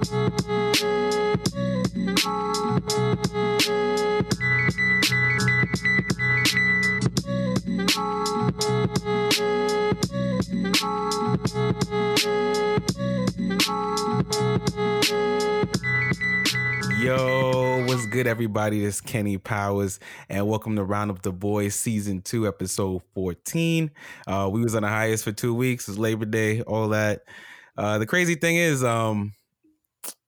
Yo, what's good, everybody? This is Kenny Powers, and welcome to Round Up the Boys Season Two, Episode Fourteen. Uh, we was on the highest for two weeks. It's Labor Day, all that. Uh, the crazy thing is, um,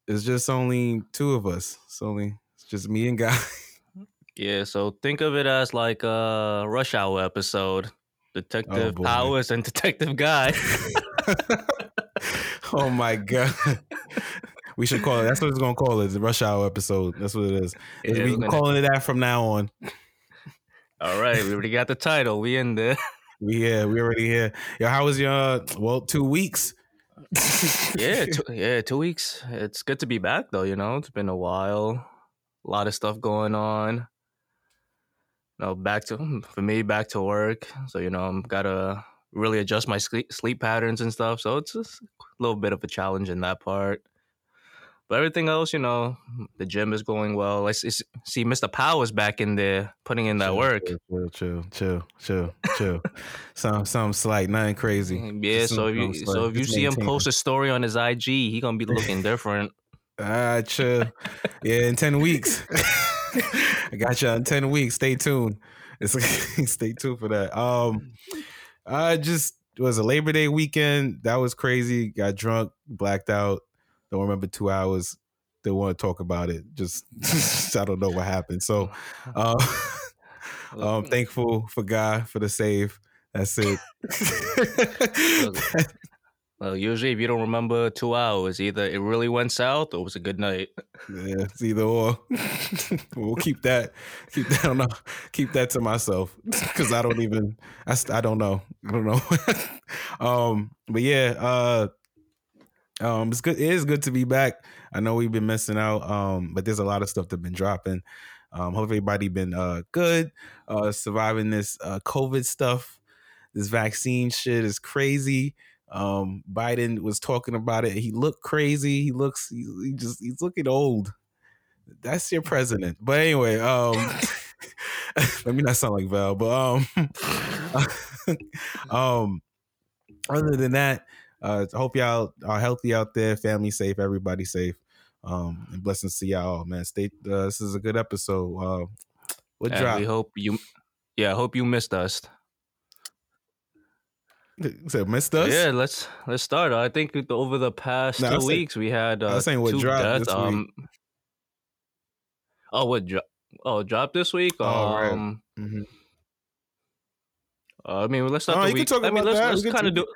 it's just only two of us. It's only it's just me and Guy. Yeah, so think of it as like a rush hour episode. Oh, Detective boy. Powers and Detective Guy. oh my god. We should call it. That's what it's gonna call it. The rush hour episode. That's what it is. Yeah, we gonna- calling it that from now on. All right, we already got the title. We in there. We here. We already here. Yo, how was your well two weeks? Yeah, two, yeah, two weeks. It's good to be back though. You know, it's been a while. A lot of stuff going on. No, back to hmm, for me, back to work. So you know, I'm gotta really adjust my sleep sleep patterns and stuff. So it's just a little bit of a challenge in that part. But everything else, you know, the gym is going well. I s- s- see Mr. Powers back in there putting in that Chill, work. Chill, chill, chill, chill, chill. some some slight, nothing crazy. Yeah, Just so if you some so if you see him post a story on his IG, he gonna be looking different. Ah, chill. Yeah, in ten weeks. I got you in ten weeks. Stay tuned. It's stay tuned for that. Um, I just it was a Labor Day weekend. That was crazy. Got drunk, blacked out. Don't remember two hours. Don't want to talk about it. Just I don't know what happened. So, uh, um, thankful for God for the save. That's it. Well, usually if you don't remember two hours, either it really went south or it was a good night. Yeah, it's either or. we'll keep that. Keep that on. the- Keep that to myself because I don't even. I, I don't know. I don't know. um, but yeah. Uh, um, it's good. It is good to be back. I know we've been missing out. Um, but there's a lot of stuff that's been dropping. Um, hope everybody been uh good. Uh, surviving this uh COVID stuff. This vaccine shit is crazy. Um, Biden was talking about it. He looked crazy. He looks. He, he just. He's looking old. That's your president. But anyway, um, let me not sound like Val. But um, um, other than that, uh, I hope y'all are healthy out there, family safe, everybody safe. Um, and blessings to y'all, man. Stay. Uh, this is a good episode. Uh, what And drop? we hope you, yeah, I hope you missed us. Said missed us. Yeah, let's let's start. I think over the past No, two saying- weeks we had uh, was saying what two deaths. this week. Um, oh, what drop? Oh, dropped this week. Oh, right. um, Mhm. uh, I mean, let's start Oh, the you can week. talk I mean, let's let's kind of do.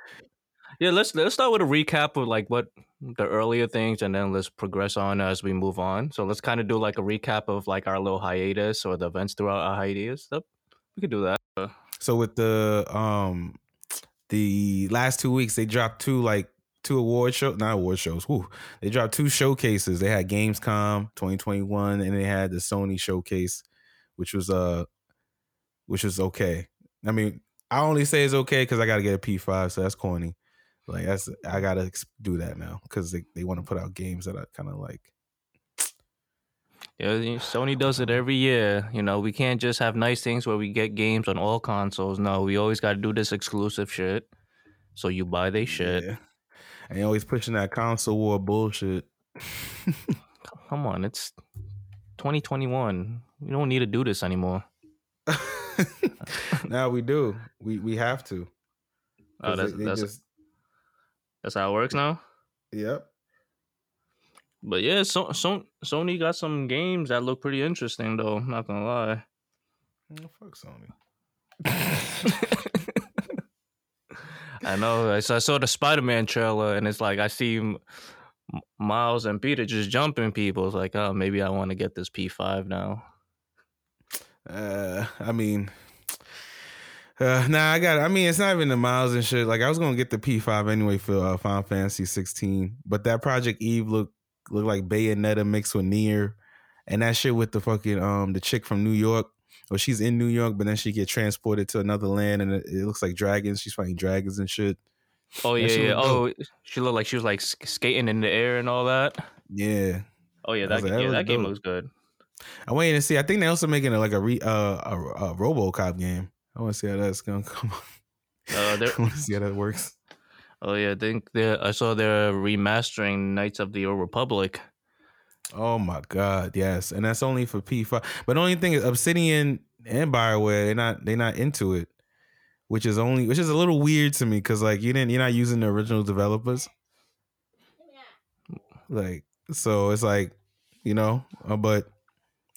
Yeah, let's let's start with a recap of like what the earlier things, and then let's progress on as we move on. So let's kind of do like a recap of like our little hiatus or the events throughout our hiatus. Yep, we could do that. So with the um the last two weeks, they dropped two like two award show not award shows. Whew. They dropped two showcases. They had Gamescom 2021 and they had the Sony showcase, which was uh which was okay. I mean, I only say it's okay because I gotta get a P5, so that's corny. Like that's I gotta do that now because they, they want to put out games that I kind of like. Yeah, Sony does it every year. You know, we can't just have nice things where we get games on all consoles. No, we always got to do this exclusive shit. So you buy they shit. Yeah. And always pushing that console war bullshit. Come on, it's 2021. We don't need to do this anymore. now we do. We we have to. Oh, that's they- they that's just- that's how it works now. yep. But yeah, so, so Sony got some games that look pretty interesting though. Not gonna lie. Oh, fuck Sony. I know. I saw, I saw the Spider Man trailer, and it's like I see M- Miles and Peter just jumping people. It's like, oh, maybe I want to get this P5 now. Uh, I mean, uh, nah, I got. I mean, it's not even the miles and shit. Like I was gonna get the P5 anyway for uh, Final Fantasy 16, but that Project Eve looked looked like Bayonetta mixed with Nier, and that shit with the fucking um the chick from New York. Well, she's in New York, but then she get transported to another land, and it, it looks like dragons. She's fighting dragons and shit. Oh yeah, yeah. Oh, she looked like she was like skating in the air and all that. Yeah. Oh yeah, that like, that yeah, that game dope. looks good. I'm waiting to see. I think they're also making it like a re uh, a, a RoboCop game. I want to see how that's gonna come. Uh, I want to see how that works. oh yeah, I think they I saw they're remastering Knights of the Old Republic. Oh my god, yes, and that's only for P5. But the only thing is, Obsidian and Bioware they're not they're not into it, which is only which is a little weird to me because like you didn't you're not using the original developers. Like so, it's like you know, uh, but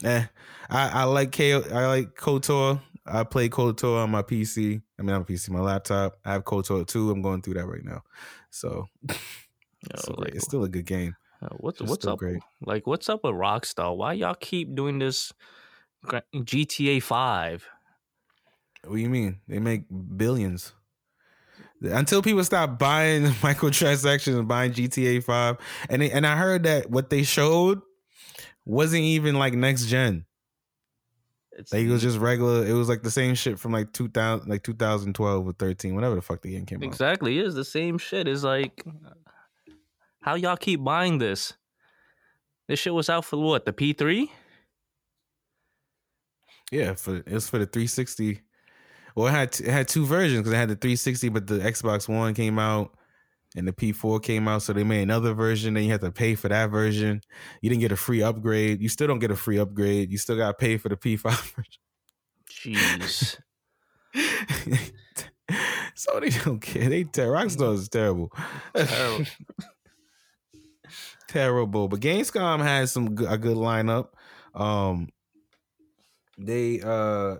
eh, I I like K I like Kotor. I play Kotor on my PC. I mean, on my PC, my laptop. I have Kotor 2. I'm going through that right now. So You it's, know, like, it's still a good game. uh, what's what's up? great. Like what's up with Rockstar? Why y'all keep doing this GTA Five? What do you mean? They make billions. Until people stop buying microtransactions and buying GTA 5. And they, and I heard that what they showed wasn't even like next gen. It's Like it was just regular. It was like the same shit from like 2000 like 2012 or 13, whatever the fuck the game came out. exactly it is the same shit. It's like how y'all keep buying this? This shit was out for what the P three? Yeah, for it was for the 360. Well, it had it had two versions because it had the 360, but the Xbox One came out and the P4 came out, so they made another version. Then you had to pay for that version. You didn't get a free upgrade. You still don't get a free upgrade. You still got to pay for the P5 Jeez. so they don't care. They ter- Rockstar is terrible. Terrible. terrible. But Gamescom has some a good lineup. Um, they uh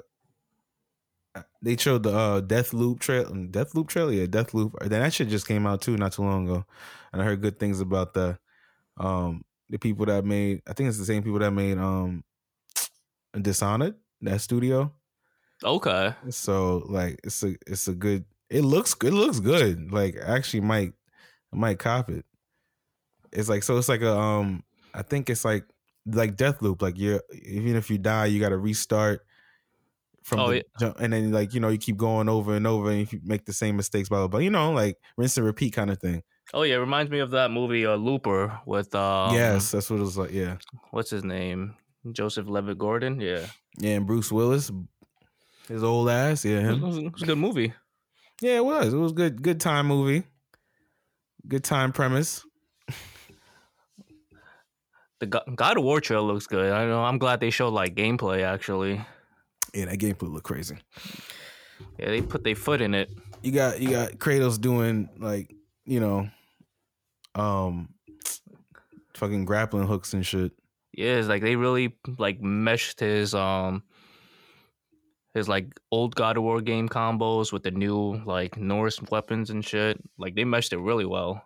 they showed the uh Death Loop trail, Death Loop trailer, yeah, Death Loop. Then that shit just came out too, not too long ago, and I heard good things about the um the people that made. I think it's the same people that made um Dishonored that studio. Okay. So like it's a it's a good. It looks it looks good. Like I actually might I might cop it. It's like so it's like a um I think it's like like death loop. Like you're even if you die, you got to restart from Oh, the yeah. jump, and then like you know you keep going over and over, and you make the same mistakes, blah blah blah. You know, like rinse and repeat kind of thing. Oh yeah, it reminds me of that movie uh, Looper with um yes, that's what it was like. Yeah, what's his name? Joseph Levitt Gordon. Yeah. yeah, and Bruce Willis, his old ass. Yeah, It was, it was a good movie. Yeah, it was. It was good. Good time movie. Good time premise. The God of War trailer looks good. I know. I'm glad they showed like gameplay actually. Yeah, that gameplay look crazy. Yeah, they put their foot in it. You got you got Kratos doing like you know, um, fucking grappling hooks and shit. Yeah, it's like they really like meshed his um his like old God of War game combos with the new like Norse weapons and shit. Like they meshed it really well.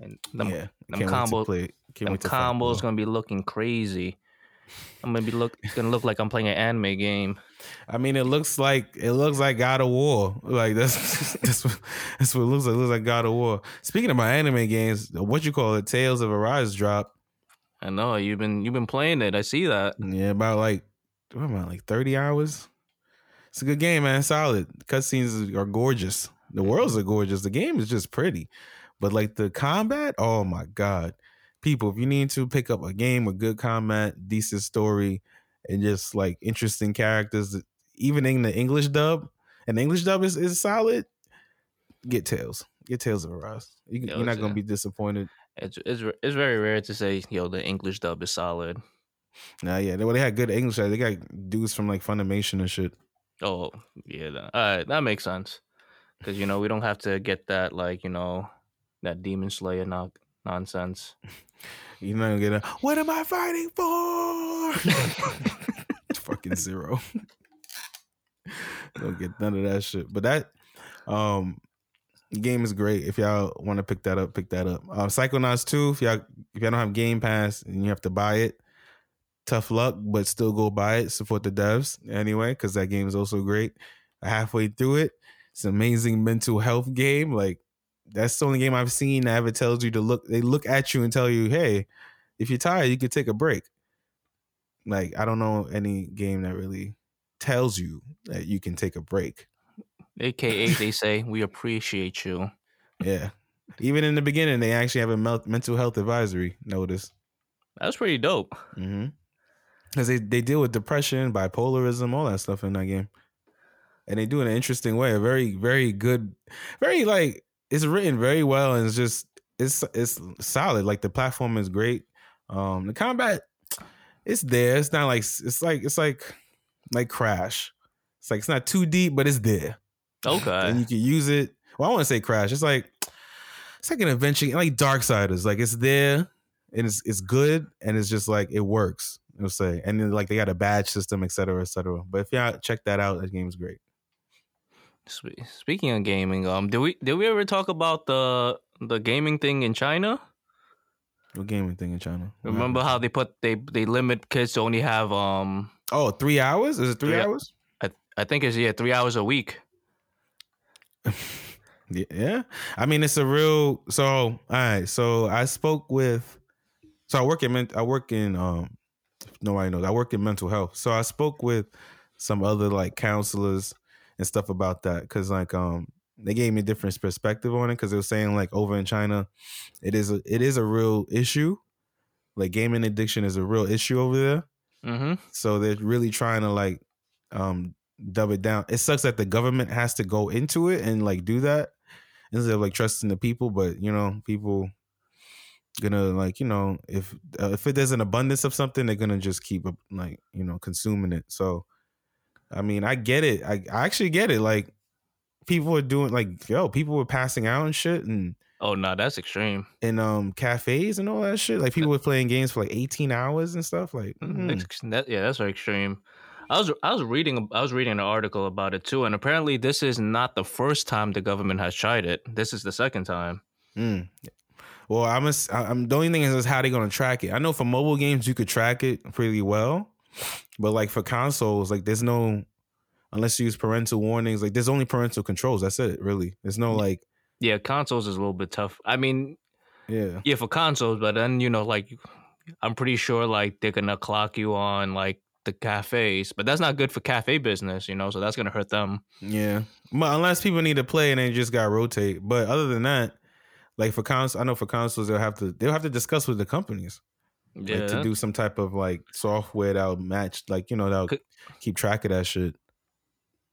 And them, yeah, them can't combo- wait to play. Can't them to fight combos gonna be looking crazy. I'm gonna be look it's gonna look like I'm playing an anime game. I mean, it looks like it looks like God of War. Like that's that's what that's what it looks like. It looks like God of War. Speaking of my anime games, what you call it, Tales of Arise drop. I know you've been you've been playing it. I see that. Yeah, about like what about like thirty hours. It's a good game, man. Solid. Cutscenes are gorgeous. The worlds are gorgeous. The game is just pretty, but like the combat, oh my god! People, if you need to pick up a game with good combat, decent story, and just like interesting characters, even in the English dub, and the English dub is, is solid. Get Tales. Get Tales of Arise. You, you're not it's, gonna be disappointed. It's it's it's very rare to say yo the English dub is solid. Nah, yeah, they, well, they had good English. They got dudes from like Funimation and shit. Oh yeah, all right, that makes sense. Because you know we don't have to get that like you know that Demon Slayer no- nonsense. You're not gonna get a what am I fighting for? it's Fucking zero. Don't get none of that shit. But that um game is great. If y'all want to pick that up, pick that up. Um Psychonauts 2, if y'all if y'all don't have Game Pass and you have to buy it, tough luck, but still go buy it. Support the devs anyway, because that game is also great. Halfway through it, it's an amazing mental health game. Like that's the only game I've seen that ever tells you to look. They look at you and tell you, "Hey, if you're tired, you can take a break." Like I don't know any game that really tells you that you can take a break. AKA they say we appreciate you. Yeah, Even in the beginning, they actually have a mel- mental health advisory notice. That's pretty dope. Mm-hmm. Because they, they deal with depression, bipolarism, all that stuff in that game. And they do it in an interesting way. A very, very good, very like it's written very well and it's just it's it's solid. Like the platform is great. Um the combat it's there. It's not like it's like it's like like Crash. It's like it's not too deep, but it's there. Okay. And you can use it. Well, I want to say Crash. It's like it's like an adventure, like Darksiders. Like it's there and it's it's good and it's just like it works. You'll say, and then like they got a badge system, et cetera, et cetera. But if y'all check that out, that game's great. Spe- Speaking of gaming, um, did we did we ever talk about the the gaming thing in China? What gaming thing in China? Remember how they put they they limit kids to only have um Oh, three hours? Is it three Three- hours? I I think it's yeah three hours a week. Yeah, yeah. I mean, it's a real. So, all right. So, I spoke with. So, I work in. I work in. Um, nobody knows. I work in mental health. So, I spoke with some other like counselors and stuff about that because like um they gave me a different perspective on it because they were saying like over in China, it is a, it is a real issue. Like gaming addiction is a real issue over there. Mm-hmm. So they're really trying to like um dub it down. It sucks that the government has to go into it and like do that instead of like trusting the people. But you know, people gonna like you know if uh, if there's an abundance of something, they're gonna just keep like you know consuming it. So I mean, I get it. I, I actually get it. Like people are doing like yo, people were passing out and shit and. Oh no, that's extreme. And um cafes and all that shit, like people were playing games for like eighteen hours and stuff. Like, mm. That, yeah, that's very extreme. I was I was reading I was reading an article about it too, and apparently this is not the first time the government has tried it. This is the second time. Mm. Well, I'm, a, I'm the only thing is, is how they're gonna track it. I know for mobile games you could track it pretty well, but like for consoles, like there's no unless you use parental warnings. Like there's only parental controls. That's it. Really, there's no mm. like Yeah, consoles is a little bit tough. I mean, yeah, yeah, for consoles, but then you know, like I'm pretty sure like they're gonna clock you on like the cafes, but that's not good for cafe business, you know. So that's gonna hurt them. yeah. But unless people need to play and they just got rotate. But other than that, like for cons, I know for consoles they'll have to they'll have to discuss with the companies. Yeah, like to do some type of like software that'll match like you know that'll keep track of that shit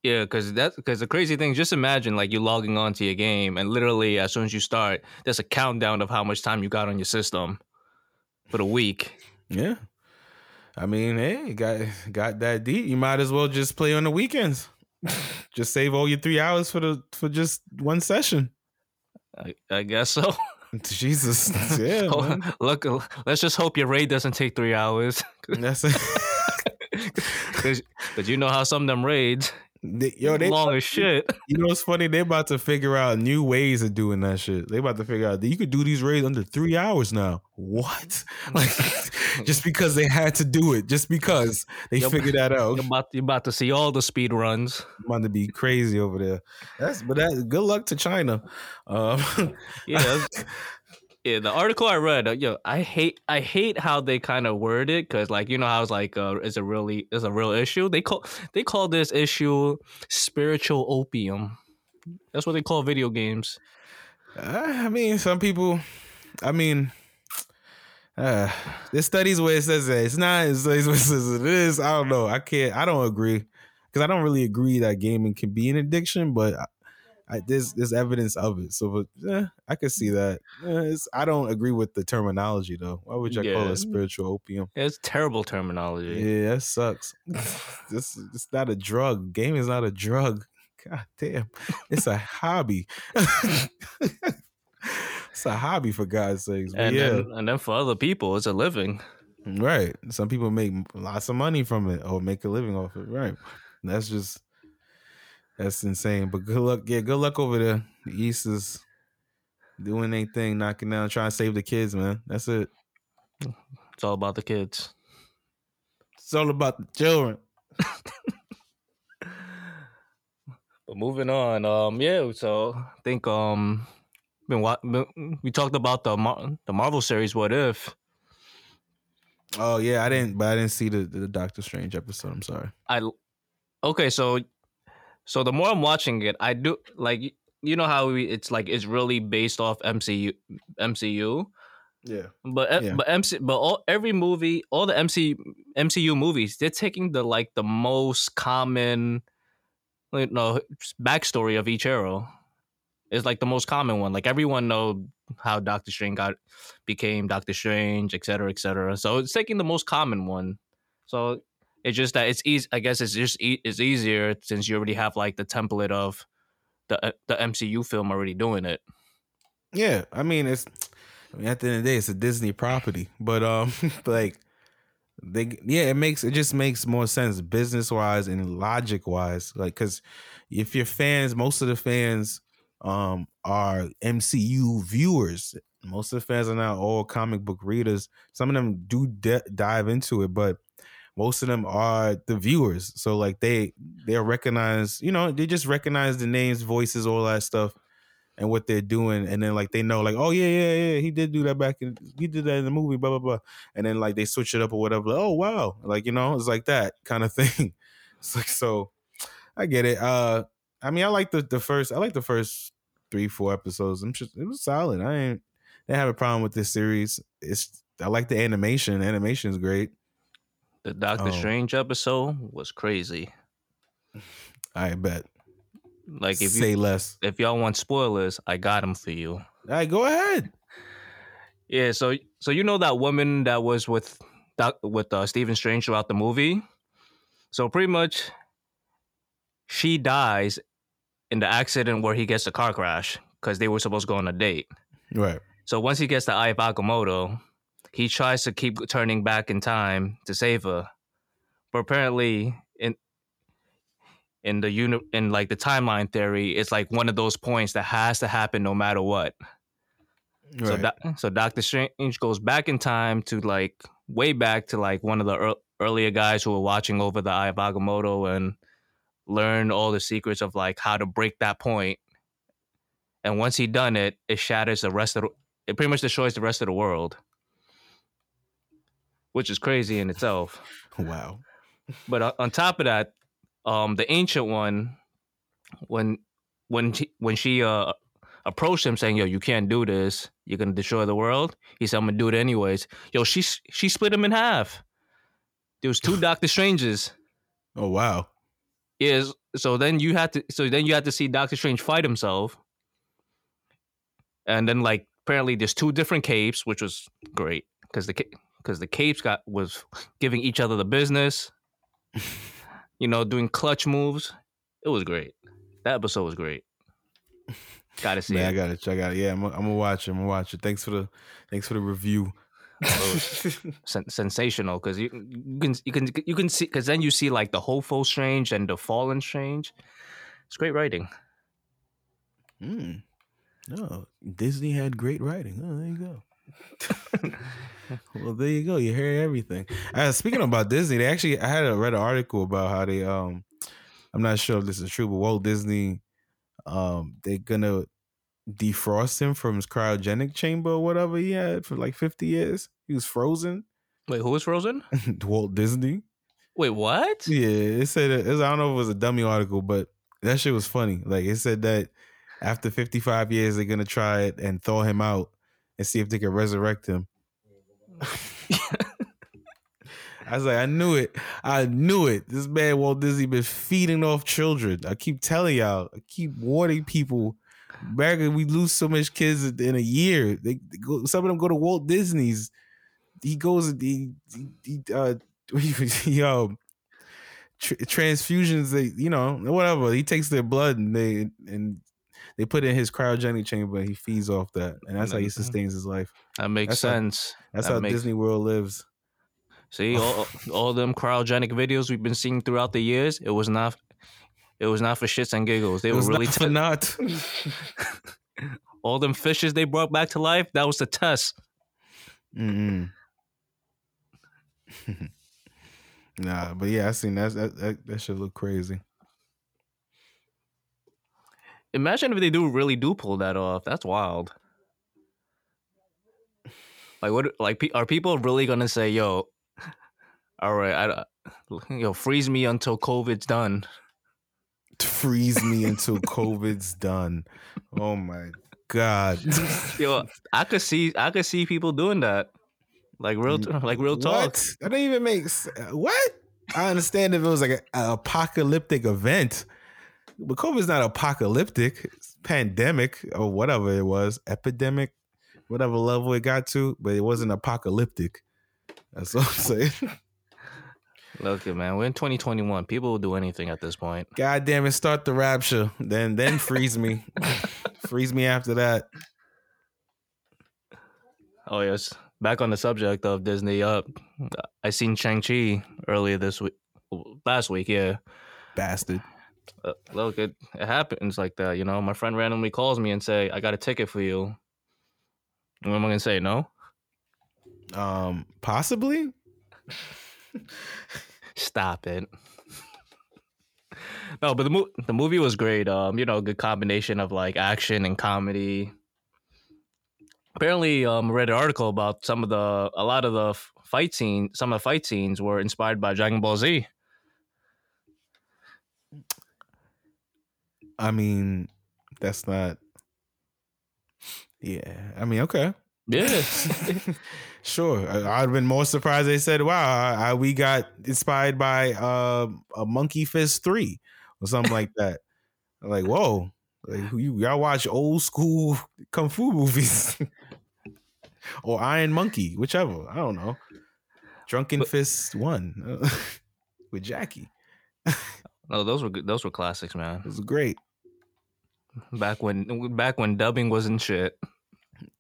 yeah, because that's because the crazy thing. Just imagine like you logging on to your game, and literally as soon as you start, there's a countdown of how much time you got on your system for the week. yeah i mean hey got got that deep you might as well just play on the weekends just save all your three hours for the for just one session I, I guess so. jesus yeah oh, man. Look, let's just hope your raid doesn't take three hours, that's it because you know how some of them raids They- yo they long as shit. you know what's funny they're about to figure out new ways of doing that shit they about to figure out that you could do these raids under three hours now what like just because they had to do it just because they Yep. figured that out You're about, you're about to see all the speed runs. about to be crazy over there. That's but that good luck to China. Um, Yeah, yeah. The article I read, uh, yo, I hate, I hate how they kind of word it because, like, you know how it's like, uh, is a really, is a real issue. They call, they call this issue spiritual opium. That's what they call video games. I mean, some people. I mean, uh, there's studies where it says that it's not. It's, it's, it says it is. I don't know. I can't. I don't agree because I don't really agree that gaming can be an addiction, but. I, there's there's evidence of it, so but, eh, I could see that. Eh, it's, I don't agree with the terminology though. Why would you call it spiritual opium? It's terrible terminology. Yeah, that sucks. this it's not a drug. Game is not a drug. God damn. It's a hobby. it's a hobby for God's sakes. And yeah. then, and then for other people, it's a living. right. Some people make lots of money from it or make a living off it. Right. That's just that's insane. But good luck. Yeah, good luck over there. The East is doing their thing, knocking down, trying to save the kids, man. That's it. It's all about the kids. It's all about the children. But moving on, um, yeah. So I think um, been wa- we talked about the Mar- the Marvel series. What if? Oh yeah, I didn't but I didn't see the, the Doctor Strange episode. I'm sorry. I okay, so so the more I'm watching it, I do like you know how we, it's like it's really based off MCU MCU. Yeah. But Yeah. but MC but all every movie, all the MC MCU movies, they're taking the like the most common, you know, backstory of each hero. It's like the most common one. Like everyone know how Doctor Strange got became Doctor Strange, et cetera, et cetera. So it's taking the most common one. So it's just that it's easy. I guess it's just e- it's easier since you already have like the template of the uh, the MCU film already doing it. Yeah, I mean it's I mean, at the end of the day it's a Disney property, but um like they yeah, it makes it just makes more sense business wise and logic wise like cuz if your fans most of the fans um are MCU viewers. Most of the fans are not all comic book readers. Some of them do de- dive into it, but most of them are the viewers. So like they they'll recognize, you know, they just recognize the names, voices, all that stuff and what they're doing, and then like they know, like, oh yeah, yeah, yeah, he did do that back in, he did that in the movie, blah blah blah, and then like they switch it up or whatever. Like, oh wow, like you know, it's like that kind of thing. It's like so, I get it. Uh, I mean, I like the the first, I like the first three four episodes. I'm just, it was solid. I ain't, didn't have a problem with this series. It's, I like the animation. Animation is great. The Doctor Oh. Strange episode was crazy. I bet. Like if say you less. if y'all want spoilers, I got them for you. All right, go ahead. Yeah, so so you know that woman that was with Doc, with uh, Stephen Strange throughout the movie. So pretty much, she dies in the accident where he gets the car crash because they were supposed to go on a date. Right. So once he gets to Eye of Agamotto, he tries to keep turning back in time to save her, but apparently in in the uni- in like the timeline theory, it's like one of those points that has to happen no matter what. So, Right. doc- so Doctor Strange goes back in time to like way back to like one of the ear- earlier guys who were watching over the Eye of Agamotto and learn all the secrets of like how to break that point. And once he done it, it shatters the rest of the, it pretty much destroys the rest of the world, which is crazy in itself. wow. But on- top of that, um, the ancient one, when when she, when she uh approached him saying, "Yo, you can't do this. You're gonna destroy the world," he said, "I'm gonna do it anyways." Yo, she she split him in half. There was two Doctor Stranges. Oh wow. Is so then you had to so then you had to see Doctor Strange fight himself, and then like apparently there's two different capes, which was great because the because the capes got was giving each other the business, you know, doing clutch moves. It was great. That episode was great. Got to see Man, I it. I got it. Yeah, I'm, I'm gonna watch it. I'm gonna watch it. Thanks for the thanks for the review. Sen- sensational because you, you can you can you can see because then you see like the hopeful strange and the fallen strange. It's great writing. Mm. No, Disney had great writing. Oh, there you go. well, there you go. You hear everything. Uh, speaking about Disney, they actually I had a, read an article about how they um I'm not sure if this is true, but Walt Disney um they're gonna defrost him from his cryogenic chamber or whatever he had for like 50 years. He was frozen. Wait, who was frozen? Walt Disney. Wait, what? Yeah, it said it was, I don't know if it was a dummy article, but that shit was funny. Like it said that after 55 years, they're gonna try it and thaw him out and see if they can resurrect him. I was like, I knew it. I knew it. This man Walt Disney been feeding off children. I keep telling y'all. I keep warning people. America, we lose so much kids in a year. They, they go, some of them go to Walt Disney's. He goes. He, he, he uh, yo, tr- transfusions. They, you know, whatever. He takes their blood and they and they put in his cryogenic chamber. and He feeds off that, and that's how he mm-hmm. sustains his life. That makes That's how- sense. That's That how makes- Disney World lives. See, all, all them cryogenic videos we've been seeing throughout the years, it was not it was not for shits and giggles. They It were really not te- for not. all them fishes they brought back to life. That was the test. Mm-mm. nah, but yeah, I seen that. That that, that should look crazy. Imagine if they do really do pull that off. That's wild. Like what? Like are people really gonna say, "Yo, all right, I, yo, freeze me until COVID's done"? freeze me until COVID's done. Oh my god. Yo, I could see I could see people doing that. Like real like real talk. What? That don't even make sense. What? I understand if it was like an apocalyptic event, but COVID's not apocalyptic. It's pandemic or whatever it was, epidemic, whatever level it got to, but it wasn't apocalyptic. That's what I'm saying. Look, man, we're in 2021. People will do anything at this point. God damn it, start the rapture. Then then freeze me. freeze me after that. Oh yes. Back on the subject of Disney up. I seen Shang-Chi earlier this week last week, yeah. Bastard. Uh, look, it, it happens like that, you know. My friend randomly calls me and say, "I got a ticket for you." What am I gonna say? No. Um, possibly. Stop it. no, but the mo- the movie was great. Um, you know, good combination of like action and comedy. Apparently, um, I read an article about some of the a lot of the fight scenes. Some of the fight scenes were inspired by Dragon Ball Z. I mean, that's not. Yeah, I mean, okay. Yeah. sure. I, have been more surprised. They said, "Wow, I, we got inspired by uh, a Monkey Fist three or something like that." like, whoa, like you y'all watch old school kung fu movies or Iron Monkey, whichever. I don't know. Drunken but, Fist one with Jackie. no, those were good. Those were classics, man. It was great. Back when back when dubbing wasn't shit.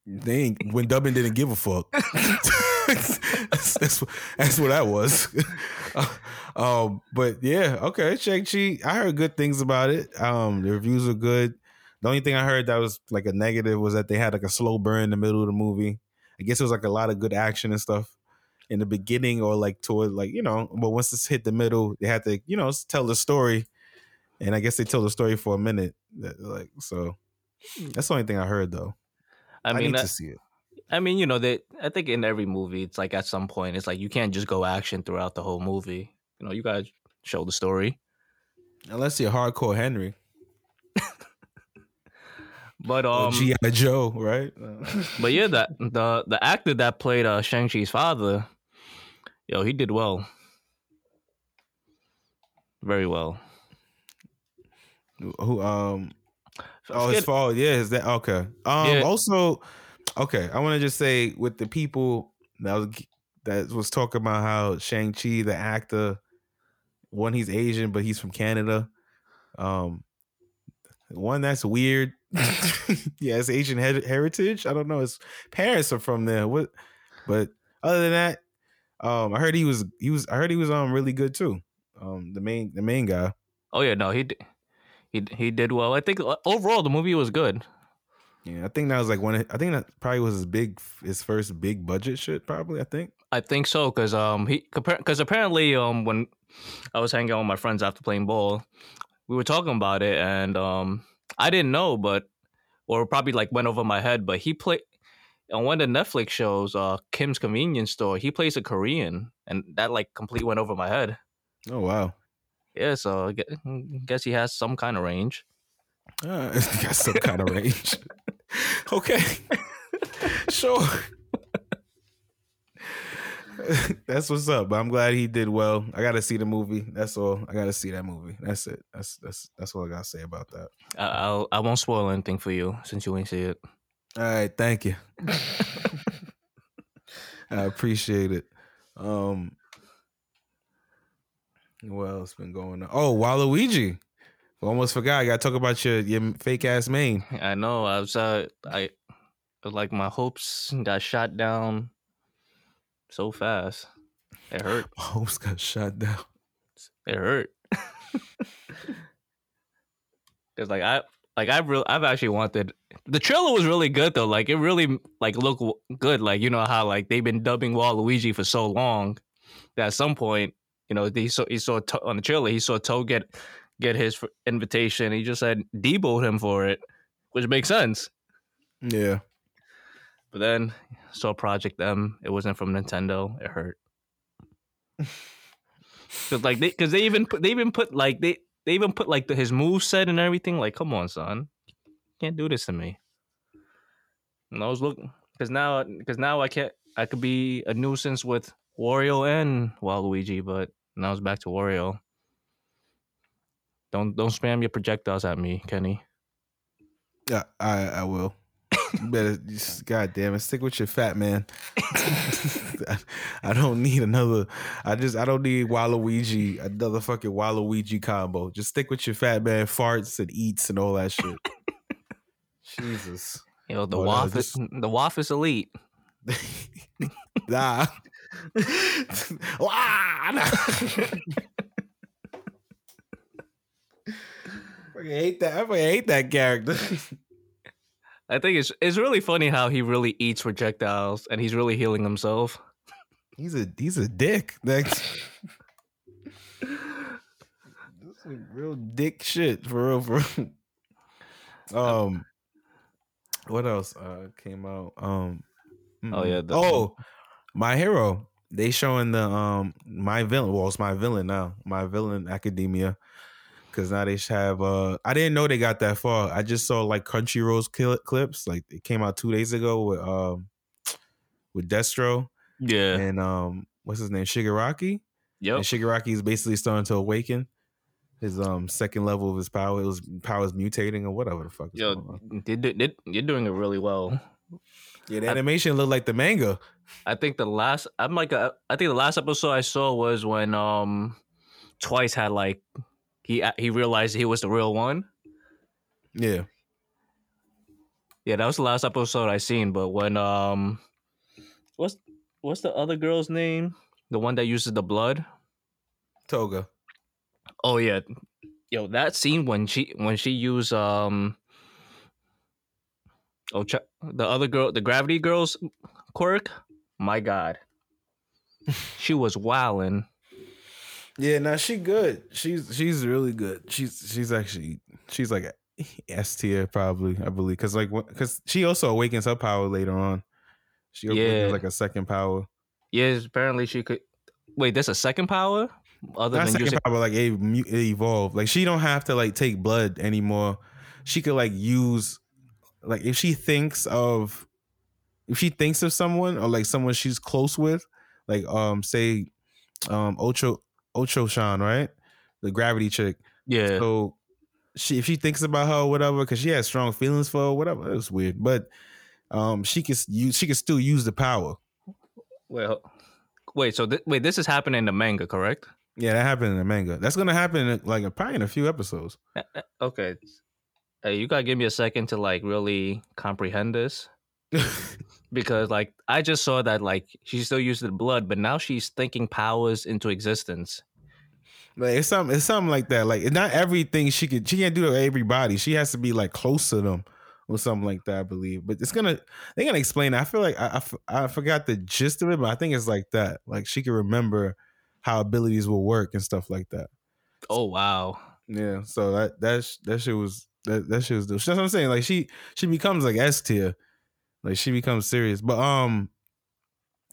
They ain't when dubbing didn't give a fuck. that's, that's, that's what that was. um, but yeah, okay, Shang Chi. I heard good things about it. Um, the reviews are good. The only thing I heard that was like a negative was that they had like a slow burn in the middle of the movie. I guess it was like a lot of good action and stuff in the beginning or like toward like you know, but once it's hit the middle, they had to you know tell the story, and I guess they tell the story for a minute. Like so, that's the only thing I heard though. I, mean, I need to see it. I mean, you know, that I think in every movie, it's like at some point, it's like you can't just go action throughout the whole movie. You know, you gotta show the story. Unless you're hardcore Henry. but um, G.I. Joe, right? but yeah, that the the actor that played uh, Shang Chi's father, yo, he did well, very well. Who um Oh, his fault. Yeah, is that okay? Um, yeah. also, okay, I want to just say with the people that was that was talking about how Shang Chi, the actor, one he's Asian, but he's from Canada. Um, one that's weird. yeah, it's Asian her- heritage. I don't know. His parents are from there. What? But other than that, um, I heard he was he was I heard he was um really good too. Um, the main the main guy. Oh yeah, no, he he he did well. I think uh, overall the movie was good. Yeah, I think that was like one. I think that probably was his big, his first big budget shit. Probably, I think. I think so because um he because apparently um when I was hanging out with my friends after playing ball, we were talking about it and um I didn't know, but or probably like went over my head, but he played on one of the Netflix shows, uh Kim's Convenience Store. He plays a Korean, and that like completely went over my head. Oh wow! Yeah, so I mm, guess he has some kind of range. Uh, he got some kind of range. okay, sure. that's what's up. But I'm glad he did well. I got to see the movie. That's all. I got to see that movie. That's it. That's that's that's all I got to say about that. I, I'll I won't spoil anything for you since you ain't see it. All right, thank you. I appreciate it. Um, what else been going on? Oh, Waluigi. Almost forgot. I got to talk about your your fake ass mane. I know. I was uh, I like my hopes got shot down so fast. It hurt. My hopes got shot down. It hurt. Cause like I like I've real I've actually wanted the trailer was really good though. Like it really like looked good. Like you know how like they've been dubbing Waluigi for so long that at some point you know, he saw he saw on the trailer he saw Toad get get his invitation. He just said deboed him for it, which makes sense. Yeah. But then saw Project M. It wasn't from Nintendo. It hurt. Cause like they, cause they even put, they even put like they they even put like the, his move set and everything. Like, come on, son, can't do this to me. And I was looking because now because now I can't. I could be a nuisance with Wario and Waluigi, but now it's back to Wario. Don't don't spam your projectiles at me, Kenny. Yeah, I I will. You better, just, God damn it, stick with your fat man. I don't need another. I just I don't need Waluigi another fucking Waluigi combo. Just stick with your fat man farts and eats and all that shit. Jesus. You know the Well, no, WAF just- is the WAF is elite. nah. Nah. hate that. I hate that character. I think it's it's really funny how he really eats projectiles and he's really healing himself. he's a he's a dick. Like, this is real dick shit for real. For real. Um, what else uh came out? Um, Oh, yeah, the- oh, my hero. They showing the um my villain. Well, it's my villain now. My villain academia. Cause now they have uh I didn't know they got that far. I just saw like Crunchyroll's cli- clips. Like it came out two days ago with um with Destro Yeah. and um what's his name Shigaraki. Yep. And Shigaraki is basically starting to awaken his um second level of his power. It was powers mutating or whatever the fuck. is Yo, they, they, they, you're doing it really well. Yeah, the animation looked like the manga. I think the last I'm like a, I think the last episode I saw was when um twice had like he he realized he was the real one. Yeah. Yeah, that was the last episode I seen. But when um, what's what's the other girl's name? The one that uses the blood. Toga. Oh yeah, yo, that scene when she when she used um, oh the other girl, the gravity girl's quirk. My God, she was wilding. Yeah, now she good. She's she's really good. She's she's actually she's like S tier probably I believe because like because she also awakens her power later on. She awakens Yeah. like a second power. Yes, apparently she could. Wait, there's a second power other Not than second using. power, like it, it evolved. Like she don't have to like take blood anymore. She could like use like if she thinks of if she thinks of someone or like someone she's close with, like um say um Ocho Ocho Sean, right? The gravity chick. Yeah, So she if she thinks about her or whatever, because she has strong feelings for her, whatever. It was weird. But um she can use she can still use the power. well, wait. So th- wait, this is happening in the manga, correct? Yeah, that happened in the manga. That's gonna happen in, like probably in a few episodes. Okay. Hey, you gotta give me a second to like really comprehend this because like I just saw that like she still uses the blood, but now she's thinking powers into existence. Like it's something, it's something like that. Like it's not everything she could, she can't do to everybody. She has to be like close to them or something like that. I believe, but it's gonna they're gonna explain. It. I feel like I, I f- I forgot the gist of it, but I think it's like that. Like she can remember how abilities will work and stuff like that. Oh wow. Yeah, so that that that shit was that that shit was. That's what I'm saying. Like she she becomes like S tier, like she becomes serious. But um,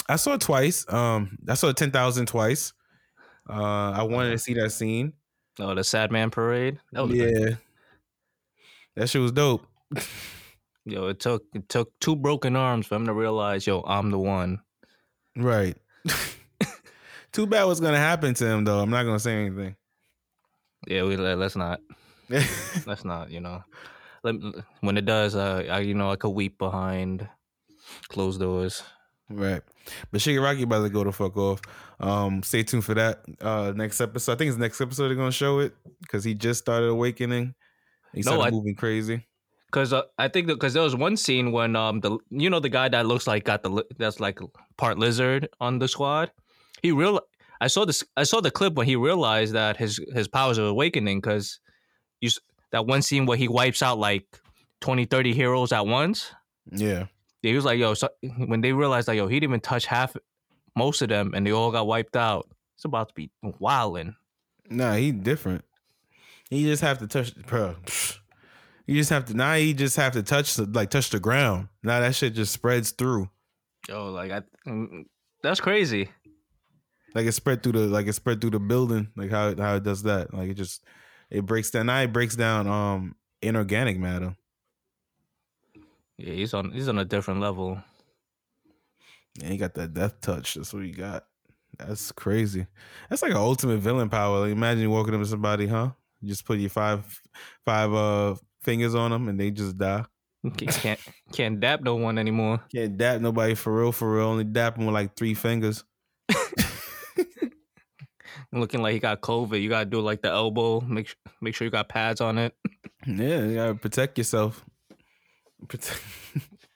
I saw it twice. Um, I saw ten thousand twice. Uh, I wanted to see that scene. Oh, the Sad Man Parade. That was yeah, that shit was dope. Yo, it took it took two broken arms for him to realize, yo, I'm the one. Right. Too bad what's gonna happen to him though. I'm not gonna say anything. Yeah, we let- let's not. Let's not. You know, when it does, uh, I you know I could weep behind closed doors. right. But Shigaraki about to go the fuck off. Um, stay tuned for that. Uh, next episode. I think it's next episode they're gonna show it because he just started awakening. He No, started I- moving crazy. Cause uh, I think because there was one scene when um the you know the guy that looks like got the that's like part lizard on the squad. He real I saw this I saw the clip when he realized that his his powers are awakening because you that one scene where he wipes out like 20, 30 heroes at once. Yeah. He was like, yo, so, when they realized like, yo, he didn't even touch half, most of them, and they all got wiped out. It's about to be wilding. Nah, he different. He just have to touch, bro. You just have to. Now he just have to touch the like touch the ground. Now that shit just spreads through. Yo, like I, mm, that's crazy. Like it spread through the like it spread through the building. Like how how it does that. Like it just it breaks down. Now it breaks down um inorganic matter. Yeah, he's on he's on a different level. And he got that death touch. That's what he got. That's crazy. That's like an ultimate villain power. Like imagine you walking up to somebody, huh? You just put your five five uh fingers on them and they just die. Can't can't dap no one anymore. Can't dap nobody for real, for real. Only dap them with like three fingers. Looking like he got COVID. You gotta do like the elbow. Make make sure you got pads on it. Yeah, you gotta protect yourself. Protect.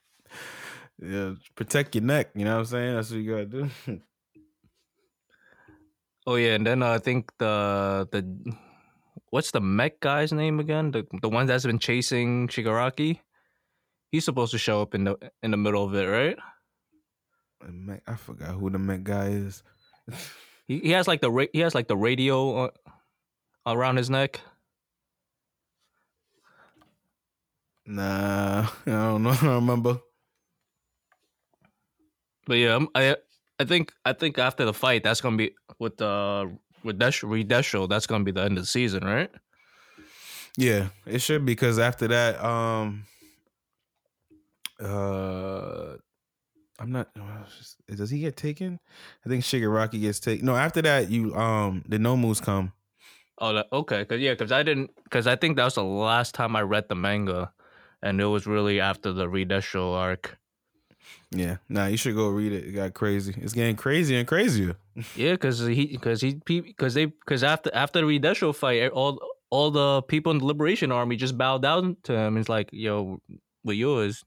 yeah, protect your neck. You know what I'm saying? That's what you gotta do. Oh yeah, and then uh, I think the the what's the mech guy's name again? The the one that's been chasing Shigaraki. He's supposed to show up in the in the middle of it, right? I forgot who the mech guy is. he he has like the ra- he has like the radio uh, around his neck. Nah, I don't know. I don't remember. But yeah, I'm, I I think I think after the fight, that's gonna be with the with Desh Re-Destro. That's gonna be the end of the season, right? Yeah, it should because after that, um, uh, I'm not. Does he get taken? I think Shigaraki gets taken. No, after that, you um, the Nomus come. Oh, okay. Cause yeah, cause I didn't. Cause I think that was the last time I read the manga, and it was really after the Re-Destro arc. Yeah, nah, you should go read it. It got crazy. It's getting crazier and crazier. yeah, because he, because he, because they, because after after the Re-Destro fight, all all the people in the Liberation Army just bowed down to him. It's like, yo, we're yours.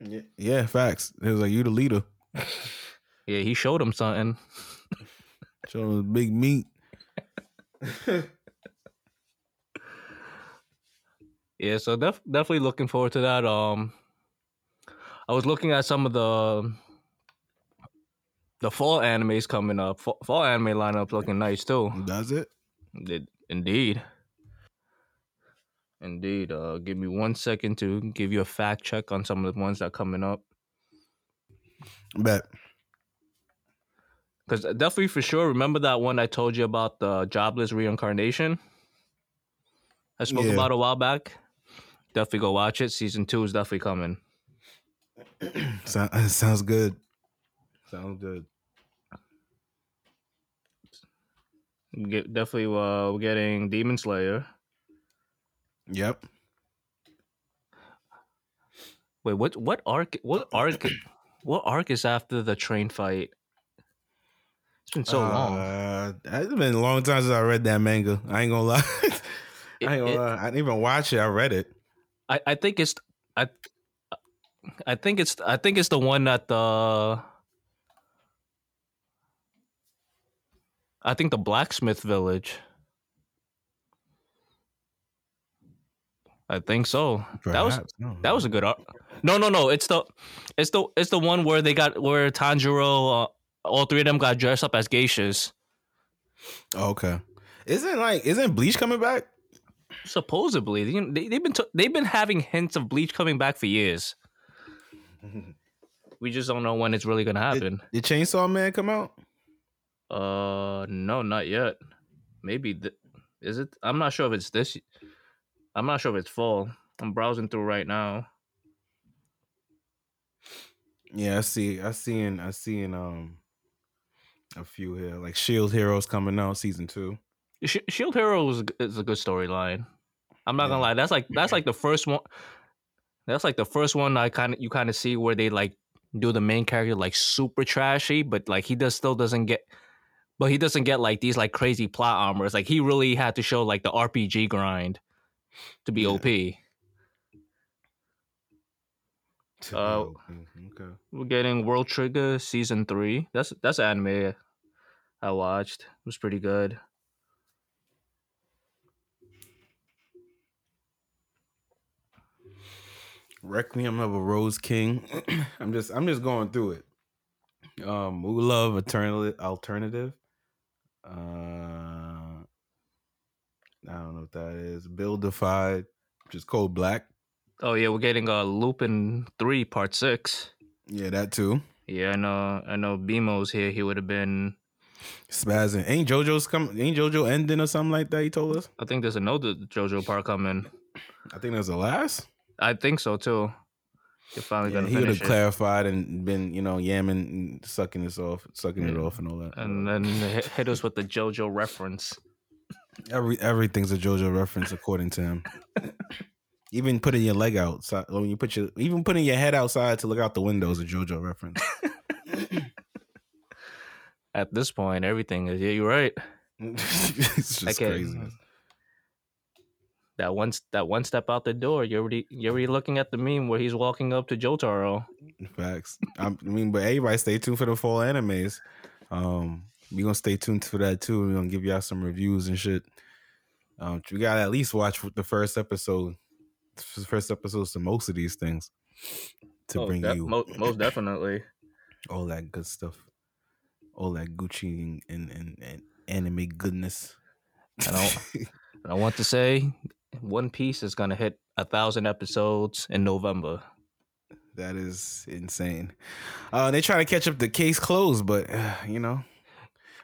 Yeah, yeah, facts. It was like you the leader. yeah, he showed him something. showed him big meat. yeah, so def- definitely looking forward to that. Um, I was looking at some of the the fall animes coming up. Fall, fall anime lineup looking nice too. Does it? it indeed. Indeed. Uh, give me one second to give you a fact check on some of the ones that are coming up. Bet. Because definitely for sure, remember that one I told you about the jobless reincarnation? I spoke yeah. about a while back. Definitely go watch it. Season two is definitely coming. so, sounds good. Sounds good. Get, definitely, uh, we're getting Demon Slayer. Yep. Wait, what? What arc? What arc? what arc is after the train fight? It's been so uh, long. It's been a long time since I read that manga. I ain't gonna lie. I ain't gonna it, lie. I didn't even watch it. I read it. I, I think it's I I think it's I think it's the one that the I think the blacksmith village. I think so. Perhaps. That was no. that was a good art. No, no, no. It's the it's the it's the one where they got where Tanjiro, uh, all three of them got dressed up as geishas. Okay, isn't like isn't Bleach coming back? Supposedly, they, they've been t- they've been having hints of Bleach coming back for years. we just don't know when it's really gonna happen. Did, did Chainsaw Man come out? Uh, no, not yet. Maybe th- is it? I'm not sure if it's this. I'm not sure if it's full. I'm browsing through right now. Yeah, I see. I seen. I seen. Um, a few here like Shield Heroes coming out season two. Sh- Shield Heroes is a good storyline. I'm not yeah. gonna lie. That's like that's like the first one. That's like the first one I kind of you kind of see where they like do the main character like super trashy, but like he does still doesn't get, but he doesn't get like these like crazy plot armors. Like he really had to show like the RPG grind to be yeah. OP. Uh, okay. We're getting World Trigger season three. That's that's anime I watched. It was pretty good. Requiem of a Rose King. I'm just I'm just going through it. Um, Muv-Luv Alternative alternative. Uh, I don't know what that is. Build Divide, just Code Black. Oh yeah, we're getting a uh, Lupin three part six. Yeah, that too. Yeah, I know. I know. BMO's here. He would have been. Spazzing. Ain't JoJo's come? Ain't JoJo ending or something like that? He told us. I think there's another JoJo part coming. I think there's the last. I think so too. You're finally Yeah, gonna he would have clarified and been, you know, yamming, and sucking this off, sucking it off, and all that. and then hit us with the JoJo reference. Every everything's a JoJo reference according to him. even putting your leg outside when you put your even putting your head outside to look out the window is a JoJo reference. At this point, everything is yeah. You're right. it's just Okay. crazy. That one that one step out the door, you're already you're already looking at the meme where he's walking up to Jotaro. Facts. I'm- mean, but everybody stay tuned for the fall animes. Um, we gonna stay tuned for that too. We're gonna give y'all some reviews and shit. Um, we gotta at least watch the first episode, the first episodes to most of these things to Oh, bring def- you mo- most definitely. all that good stuff, all that Gucci and and, and, and anime goodness. I don't- I want to say, One Piece is gonna hit a thousand episodes in November. that is insane. Uh, they trying to catch up the case closed, but uh, you know,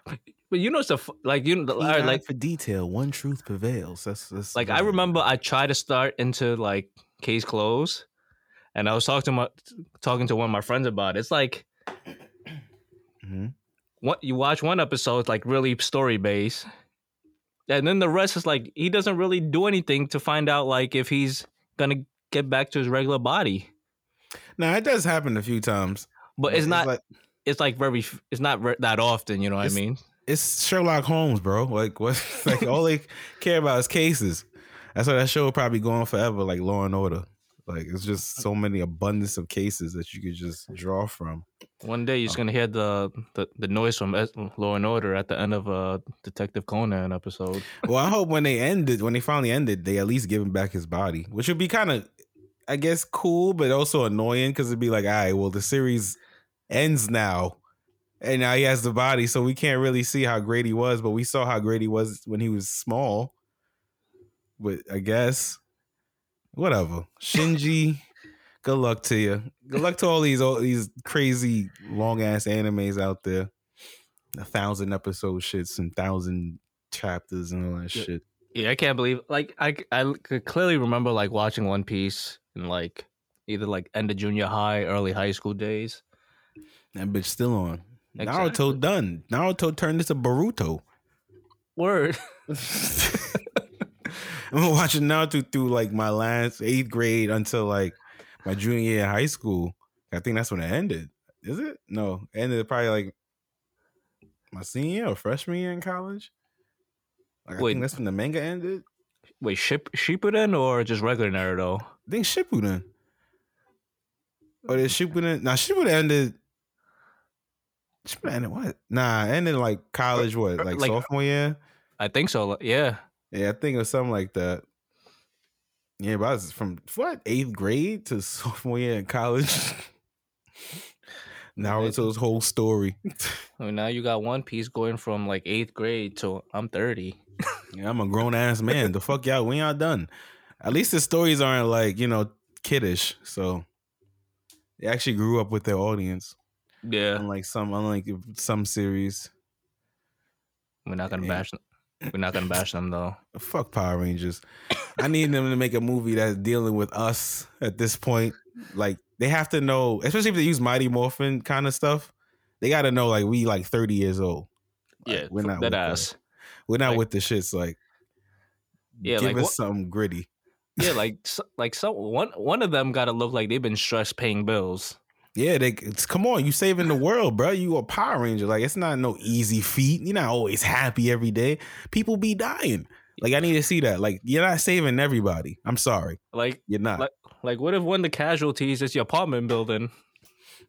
But you know, it's a f- like you know, right, like for detail, one truth prevails. That's, that's like I remember I tried to start into like case close, and I was talking to my talking to one of my friends about it. It's like Mhm. what you watch one episode, it's like really story based, and then the rest is like he doesn't really do anything to find out like if he's gonna get back to his regular body. Now it does happen a few times, But it's not. like it's like very. It's not ver- that often. You know what I mean? it's Sherlock Holmes, bro. Like what? Like all they care about is cases. That's why that show will probably go on forever, like Law and Order. Like it's just so many abundance of cases that you could just draw from. One day you're just um, gonna hear the the, the noise from Law and Order at the end of a Detective Conan episode. Well, I hope when they ended, when they finally ended, they at least give him back his body, which would be kind of, I guess, cool, but also annoying because it'd be like, all right, well, the series ends now, and now he has the body, so we can't really see how great he was, but we saw how great he was when he was small. But I guess, whatever. Shinichi, good luck to you. Good luck to all these all these crazy long ass animes out there. A thousand episode shits and thousand chapters and all that Yeah. shit. Yeah, I can't believe like I I could clearly remember like watching One Piece in like either like end of junior high, early high school days. That bitch still on. Exactly. Naruto done. Naruto turned into Boruto. Word. I'm watching Naruto through like my last eighth grade until like my junior year in high school. I think that's when it ended. Is it? No, it ended probably like my senior or freshman year in college. Like, I Wait. think that's when the manga ended. Wait, Ship Shippuden or just regular Naruto? I think Shippuden. Or did Shippuden? Nah, Shippuden ended. Ended what? Nah, and ended like college. What? Er, like, Like- uh, sophomore year. I think so. Yeah. Yeah, I think it was something like that. Yeah, but I was from what eighth grade to sophomore year in college. now it's his whole story. Mean, oh, now you got One Piece going from like eighth grade to I'm thirty. Yeah, I'm a grown ass man. The fuck y'all, when y'all done? At least the stories aren't like you know kiddish. So they actually grew up with their audience. Yeah. Unlike some, unlike some series. We're not gonna Yeah. bash. We're not gonna bash them though. Fuck Power Rangers. I need them to make a movie that's dealing with us at this point. Like they have to know, especially if they use Mighty Morphin kind of stuff. They got to know like we like thirty years old. Like, Yeah, we're not that with the- ass. We're not Like- with the shits. Like Yeah, give like us what- something gritty. Yeah, like s- like so one one of them got to look like they've been stressed paying bills. Yeah, they it's, come on. You saving the world, bro. You a Power Ranger. Like it's not no easy feat. You're not always happy every day. People be dying. Like I need to see that. Like you're not saving everybody. I'm sorry, Like you're not. Like- like what if one of the casualties is your apartment building?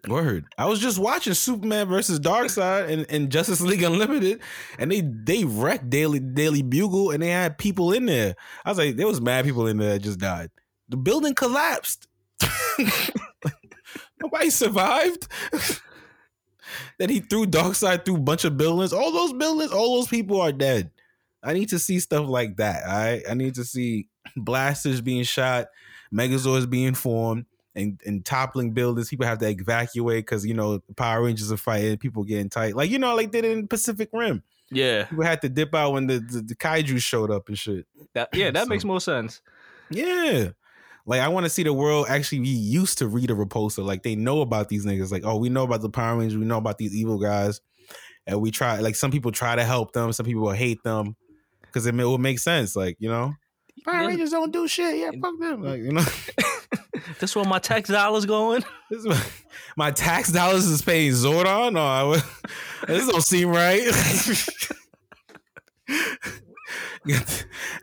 Word. I was just watching Superman versus Darkseid and, and Justice League Unlimited, and they they wrecked Daily Daily Bugle, and they had people in there. I was like, there was mad people in there that just died. The building collapsed. Nobody survived. then he threw Darkseid through a bunch of buildings. All those buildings, all those people are dead. I need to see stuff like that. All right. I need to see blasters being shot, Megazords being formed, and, and toppling buildings. People have to evacuate because you know Power Rangers are fighting. People getting tight, like you know, like they did in Pacific Rim. Yeah, People had to dip out when the the, the kaiju showed up and shit. that yeah, that So- makes more sense. Yeah. Like I want to see the world actually be used to Rita Repulsa. Like they know about these niggas. Like, oh, we know about the Power Rangers. We know about these evil guys. And we try like some people try to help them, some people will hate them. Cause it, ma- it will make sense. Like, you know. Power Yeah. Rangers don't do shit. Yeah, fuck them. Like, you know. This where my tax dollars going? this is my, my tax dollars is paying Zordon. No, I, this don't seem right. yeah,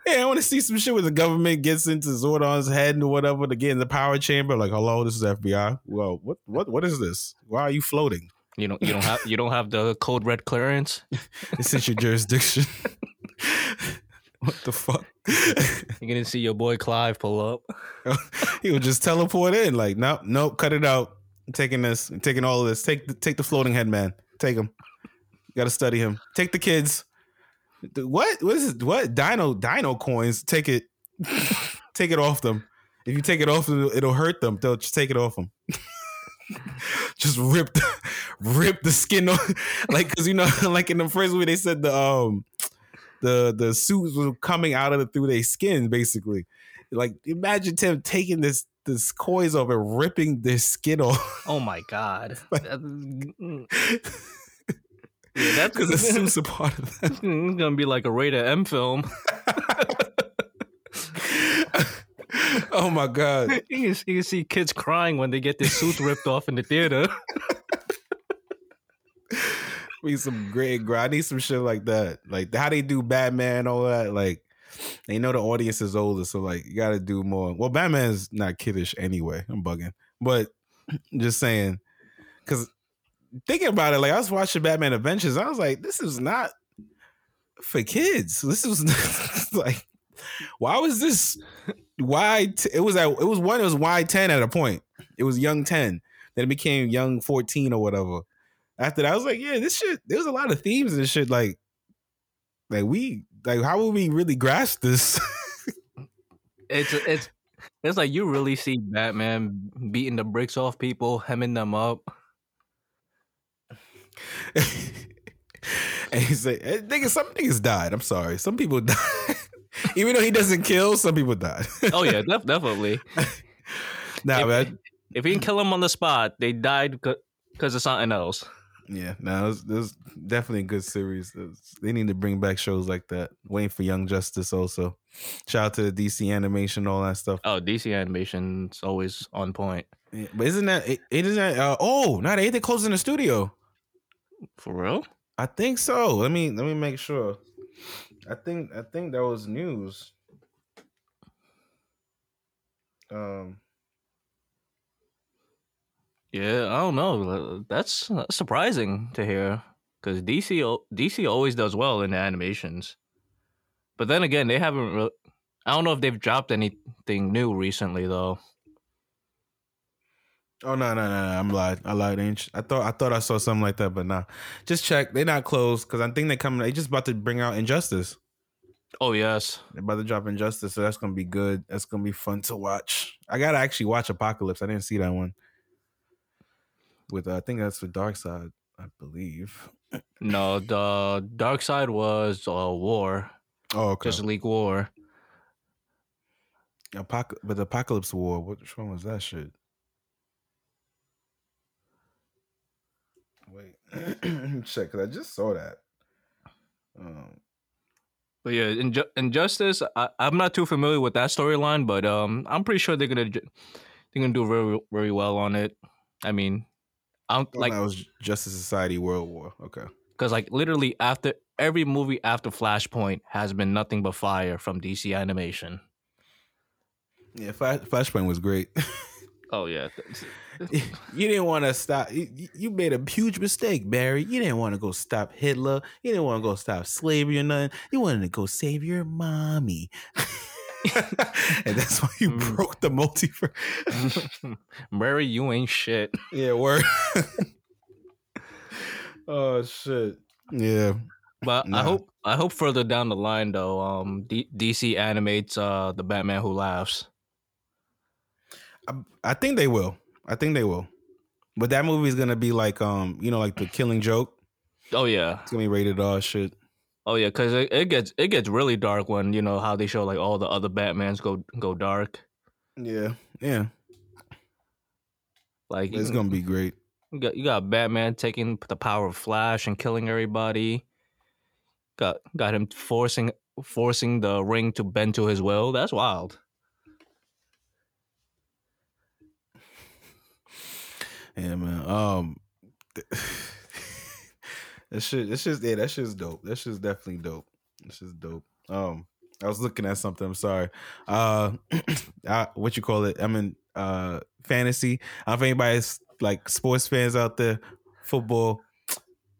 I want to see some shit where the government gets into Zordon's head and whatever to get in the power chamber. Like, hello, this is FBI. Well, what, what, what is this? Why are you floating? You don't you don't have you don't have the code red clearance. This is your jurisdiction. what the fuck? You're gonna see your boy Clive pull up. he would just teleport in. Like, nope, nope, cut it out. I'm taking this. I'm taking all of this. Take the take the floating head man. Take him. Got to study him. Take the kids. What? What is it? What? Dino Dino coins. Take it. take it off them. If you take it off them, it'll hurt them. They'll just take it off them. just rip, the, rip the skin off. Like, cause you know, like in the first movie, they said the um, the the suits were coming out of the, through their skin, basically. Like, imagine Tim taking this this coins off and ripping their skin off. Oh my god. That- yeah, that's because the suits a part of that. It's gonna be like a rated M film. oh my god! You can, you can see kids crying when they get their suits ripped off in the theater. We need some great. I need some shit like that. Like how they do Batman, all that. Like they know the audience is older, so like you got to do more. Well, Batman's not kiddish anyway. I'm bugging, but just saying because thinking about it, like I was watching Batman Adventures, I was like, this is not for kids. This was like, why was this? Why t- it was at it was one. It was Y ten at a point. It was young ten. Then it became young fourteen or whatever. After that, I was like, yeah, this shit. There's a lot of themes and shit. Like, like we like how would we really grasp this? It's it's it's like you really see Batman beating the bricks off people, hemming them up. and he said, eh, nigga, some niggas died. I'm sorry, some people died. Even though he doesn't kill, some people died. Oh yeah, def- definitely. nah, if, man. if you can kill them on the spot, they died because of something else. Yeah, no, it's, it's definitely a good series. It's- they need to bring back shows like that. Waiting for Young Justice also. Shout out to the DC animation, all that stuff. Oh, DC animation's always on point. Yeah, but isn't that isn't that? Uh, oh, now they they closing the studio. For real? I think so. Let me let me make sure. I think I think that was news. Um, Yeah, I don't know. That's, that's surprising to hear because DC DC always does well in the animations, but then again, they haven't. Re- I don't know if they've dropped anything new recently though. Oh no no no no! I'm lied. I lied. Ain't I thought I thought I saw something like that, but nah. Just check. They're not closed because I think they coming. They just about to bring out Injustice. Oh yes, They're about to drop Injustice, so that's gonna be good. That's gonna be fun to watch. I gotta actually watch Apocalypse. I didn't see that one. With uh, I think that's with Darkseid, I believe. no, the Darkseid was uh, War, Oh, okay. Justice League War. Apoc- but the Apocalypse War, which one was that shit? Wait, let me check because I just saw that. Um, But yeah, Inju- Injustice. I, I'm not too familiar with that storyline, but um, I'm pretty sure they're gonna they're gonna do very very well on it. I mean, I'm like like that was Justice Society World War. Okay. because like literally after every movie after Flashpoint has been nothing but fire from DC Animation. Yeah, Flash, Flashpoint was great. Oh yeah, you didn't want to stop. You, you made a huge mistake, Barry. You didn't want to go stop Hitler. You didn't want to go stop slavery or nothing. You wanted to go save your mommy. and that's why you Mm. broke the multiverse. Mary, you ain't shit. Yeah, word. oh shit. Yeah. But I hope I hope further down the line though, um, D- DC animates uh the Batman Who Laughs. I, I think they will. I think they will. But that movie is gonna be like um, you know, like the Killing Joke. Oh yeah, It's gonna be rated R shit. oh yeah, because it, it gets it gets really dark when you know how they show like all the other Batmans go go dark. Yeah, yeah. Like It's you, gonna be great. you got you got Batman taking the power of Flash and killing everybody. Got got him forcing forcing the ring to bend to his will. That's wild. Yeah, man. Um, that shit. That shit's yeah. That shit's dope. That shit's definitely dope. That shit's dope. Um, I was looking at something. I'm sorry. Uh, I, what you call it? I'm in uh fantasy. I don't know if anybody's like sports fans out there. Football.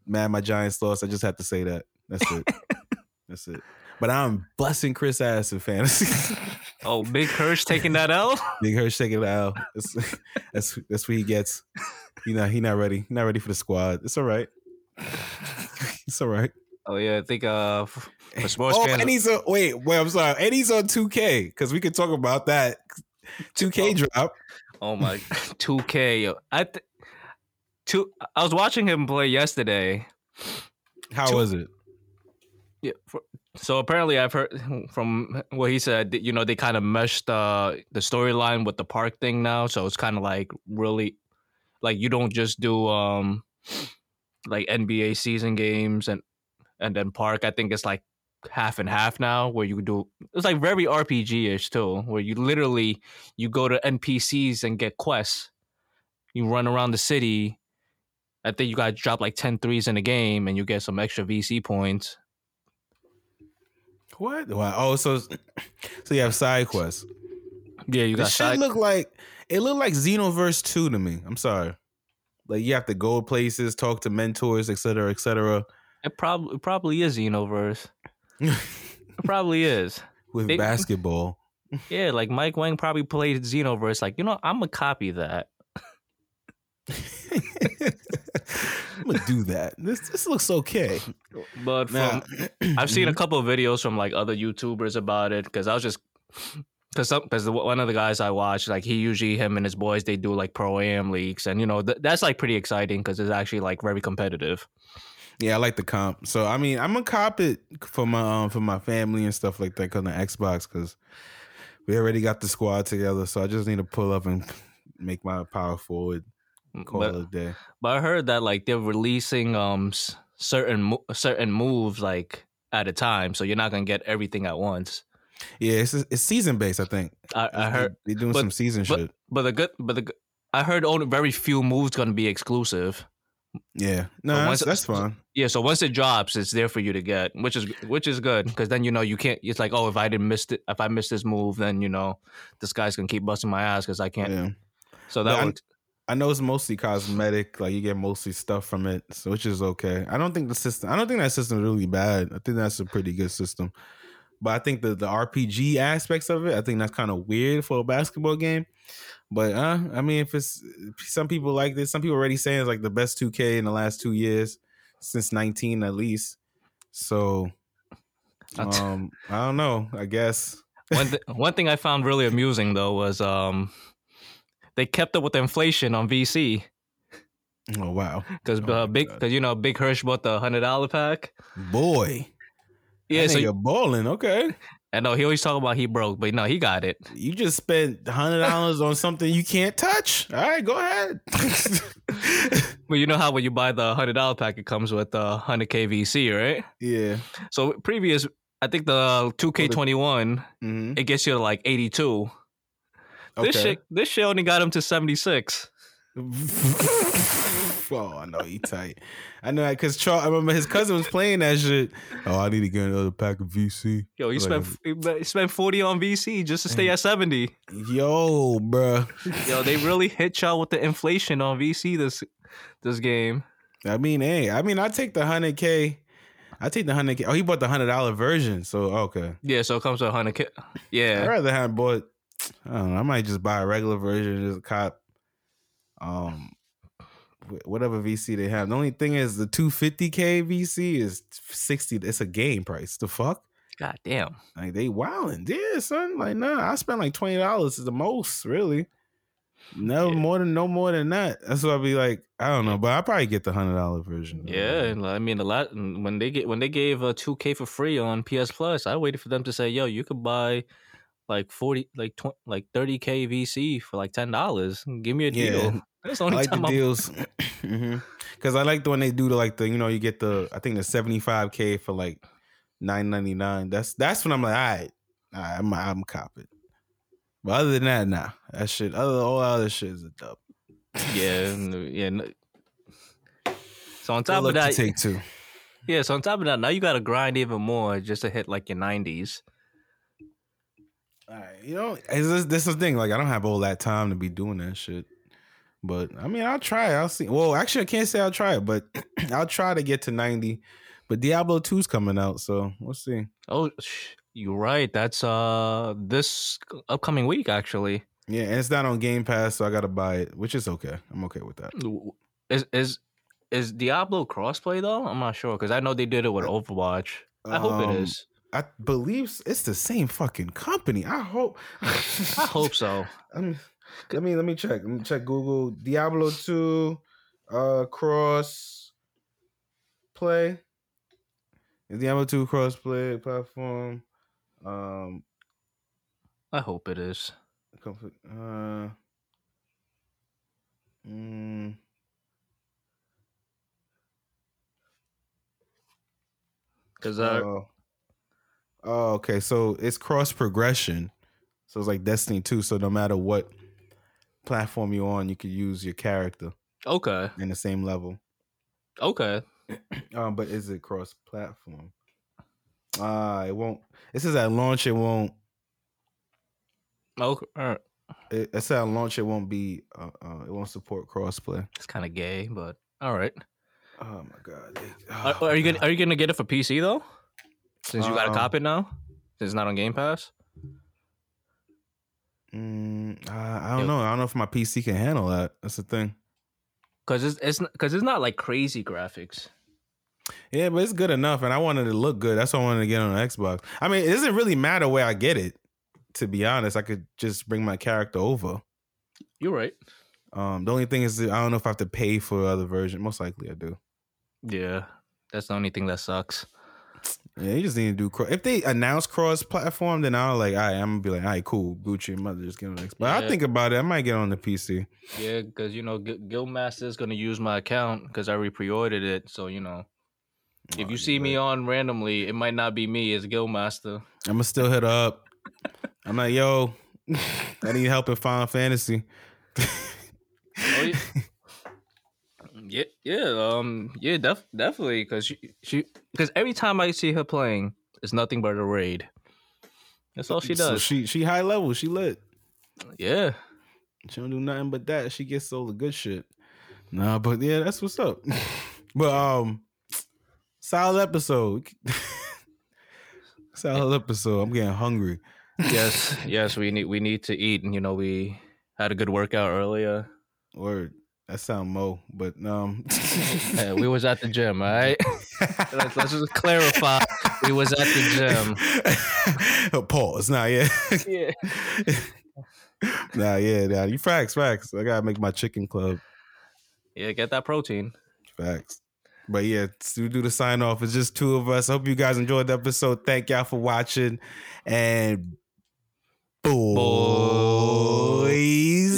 Man, my Giants lost. I just have to say that. That's it. That's it. But I'm busting Chris ass in fantasy. Oh, Big Hirsch taking that L. Big Hirsch taking that L. That's that's that's what he gets. You know, he not ready. He not ready for the squad. It's all right. it's all right. Oh yeah, I think uh for sports Oh, fans. and he's on. Wait, wait. I'm sorry. And he's on 2K because we could talk about that. 2K drop. Oh my, two K. I th- two. I was watching him play yesterday. How Two- was it? Yeah. For, so apparently, I've heard from what he said. You know, they kind of meshed uh, the storyline with the park thing now. So it's kind of like really, like you don't just do um, like NBA season games and and then park. I think it's like half and half now, where you do. It's like very RPG ish too, where you literally you go to NPCs and get quests. You run around the city. I think you got to drop like 10 threes in a game and you get some extra VC points. What? Wow. Oh, so so you have side quests. Yeah, you got This shit look like it looked like Xenoverse 2 to me. I'm sorry. Like you have to go places, talk to mentors, etc., cetera, et cetera, It probably probably is Xenoverse. It probably is. with They- basketball. Yeah, like Mike Wang probably played Xenoverse. Like, you know, I'm gonna copy that. I'm gonna do that. This this looks okay. But from Now, I've seen a Mhm. couple of videos from like other YouTubers about it because I was just because because one of the guys I watch like he usually him and his boys they do like pro am leagues and you know th- that's like pretty exciting because it's actually like very competitive. Yeah, I like the comp. So I mean, I'm gonna cop it for my um, for my family and stuff like that because the Xbox because we already got the squad together. So I just need to pull up and make my power forward. Call But it a day. but I heard that like they're releasing um certain mo- certain moves like at a time, so you're not gonna get everything at once. Yeah, it's it's season based. I think I, I heard, they, are doing but- some season but- shit. but the good, but the I heard only very few moves gonna be exclusive. Yeah, no, But that's, that's fine. Yeah, so once it drops, it's there for you to get, which is which is good because then you know you can't. It's like, oh, if I didn't miss it, if I missed this move, then you know this guy's gonna keep busting my ass because I can't. Yeah, So that works. I know it's mostly cosmetic. Like you get mostly stuff from it, so which is okay. I don't think the system. I don't think that system is really bad. I think that's a pretty good system. But I think the the RPG aspects of it, I think that's kind of weird for a basketball game. But uh, I mean, if it's some people like this, some people already saying it's like the best 2K in the last two years since 19 at least. So, um, I don't know. I guess one th- one thing I found really amusing though was um they kept up with inflation on VC Oh wow, because Oh uh, big because you know Big Hirsch bought the hundred dollar pack. boy. Yeah, so you're balling. Okay. I know he always talk about he broke, but no, he got it. You just spent hundred dollars on something you can't touch. All right, go ahead. But you know how when you buy the hundred dollar pack, it comes with the hundred K VC, right? yeah. So previous, I think the two K twenty one, hmm it gets you to like eighty two. Okay. This shit, this shit only got him to seventy six. oh, I know he tight. I know because Charles. I remember his cousin was playing that shit. Oh, I need to get another pack of VC. Yo, he Like, spent he spent forty on VC just to stay at seventy. Yo, bruh. Yo, they really hit y'all with the inflation on VC this this game. I mean, hey, I mean, I take the hundred k. I take the hundred k. Oh, he bought the hundred dollar version. So okay. Yeah, so it comes with hundred K. I'd Yeah, I rather have bought. I don't know. I might just buy a regular version, of just cop. Um, whatever VC they have. The only thing is the 250k VC is 60. It's a game price. The fuck? god damn. Like they wilding. Yeah, son. Like nah, I spent like twenty dollars is the most really. No Yeah. more than no more than that. That's what I'd be like. I don't know, but I probably get the hundred dollar version. Yeah, and I mean a lot when they get when they gave a 2K for free on PS Plus, I waited for them to say, "Yo, you could buy like 40 like 20, like 30k VC for like $10. Give me a Yeah. deal." That's the I only like the time I'm deals mm-hmm. because I like the one they do the like the you know you get the I think the seventy five k for like nine ninety nine. That's that's when I'm like, all right, all right I'm I'm copy. But other than that, nah, that shit. Other all other shit is a dub. yeah, yeah. n- So on top of to that, take two. yeah. So on top of that, now you got to grind even more just to hit like your 90s. All right, you know, is this this is the thing? Like, I don't have all that time to be doing that shit. But I mean, I'll try. I'll see. Well, actually, I can't say I'll try it, but I'll try to get to ninety. But Diablo 2's coming out, so we'll see. Oh, sh- you're right. That's uh this upcoming week actually. Yeah, and it's not on Game Pass, so I gotta buy it, which is okay. I'm okay with that. Is is is Diablo crossplay though? I'm not sure because I know they did it with Overwatch. I hope Um, it is. I believe it's the same fucking company. I hope. I hope so. Um, let me let me check. Let me check Google Diablo 2 uh cross play. Is Diablo 2 cross play platform? Um I hope it is. uh mm, Because uh, oh. oh, okay. So it's cross progression. So it's like Destiny 2. So no matter what platform you're on, you could use your character okay, in the same level. okay. Um, but is it cross platform? Ah, it won't. It says at launch it won't. Okay, all right. It, at launch it won't be. Uh, uh, it won't support crossplay. It's kind of gay, but all right. Oh my god! It- Are, oh are you my gonna Are you gonna get it for PC though? Since you got a Um, copy now, since it's not on Game Pass. Mm, I, I don't Yo. know. I don't know if my PC can handle that. That's the thing. Cause it's it's because it's not like crazy graphics. Yeah, but it's good enough, and I wanted to look good. That's why I wanted to get on the Xbox. I mean, it doesn't really matter where I get it. To be honest, I could just bring my character over. You're right. Um, the only thing is, I don't know if I have to pay for the other version. Most likely, I do. Yeah, that's the only thing that sucks. Yeah, you just need to do cross. If they announce cross platform, then I'll like, all right, I'm gonna be like, all right, cool, Gucci, about just get on Xbox. But I think about it. I might get on the PC. Yeah, because you know, Gu- Guildmaster is gonna use my account because I re-pre-ordered it. So you know, if Oh, you see me on randomly, it might not be me. It's Guildmaster. I'm gonna still hit up. I'm like, yo, I need help in Final Fantasy. Oh, yeah. Yeah, yeah, um, yeah, def- definitely, because she, she, because every time I see her playing, it's nothing but a raid. That's all she So does. she she high level. She lit. yeah, She don't do nothing but that. She gets all the good shit. Nah, but yeah, that's what's up. but um, solid episode. solid episode. I'm getting hungry. yes, yes. We need we need to eat, and you know, we had a good workout earlier. Word. That sound mo, but um, Yeah, we was at the gym. All right, let's, let's just clarify. We was at the gym. Pause. Nah, yeah. Yeah. nah, yeah, nah. You facts, facts. I gotta make my chicken club. Yeah, get that protein. Facts. But yeah, to do the sign off, it's just two of us. I hope you guys enjoyed the episode. Thank y'all for watching. And boys,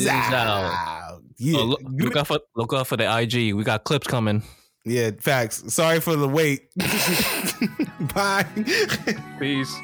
out. out. Yeah. Oh, look, look out for look out for the IG. We got clips coming. yeah, facts. Sorry for the wait. Bye. Peace.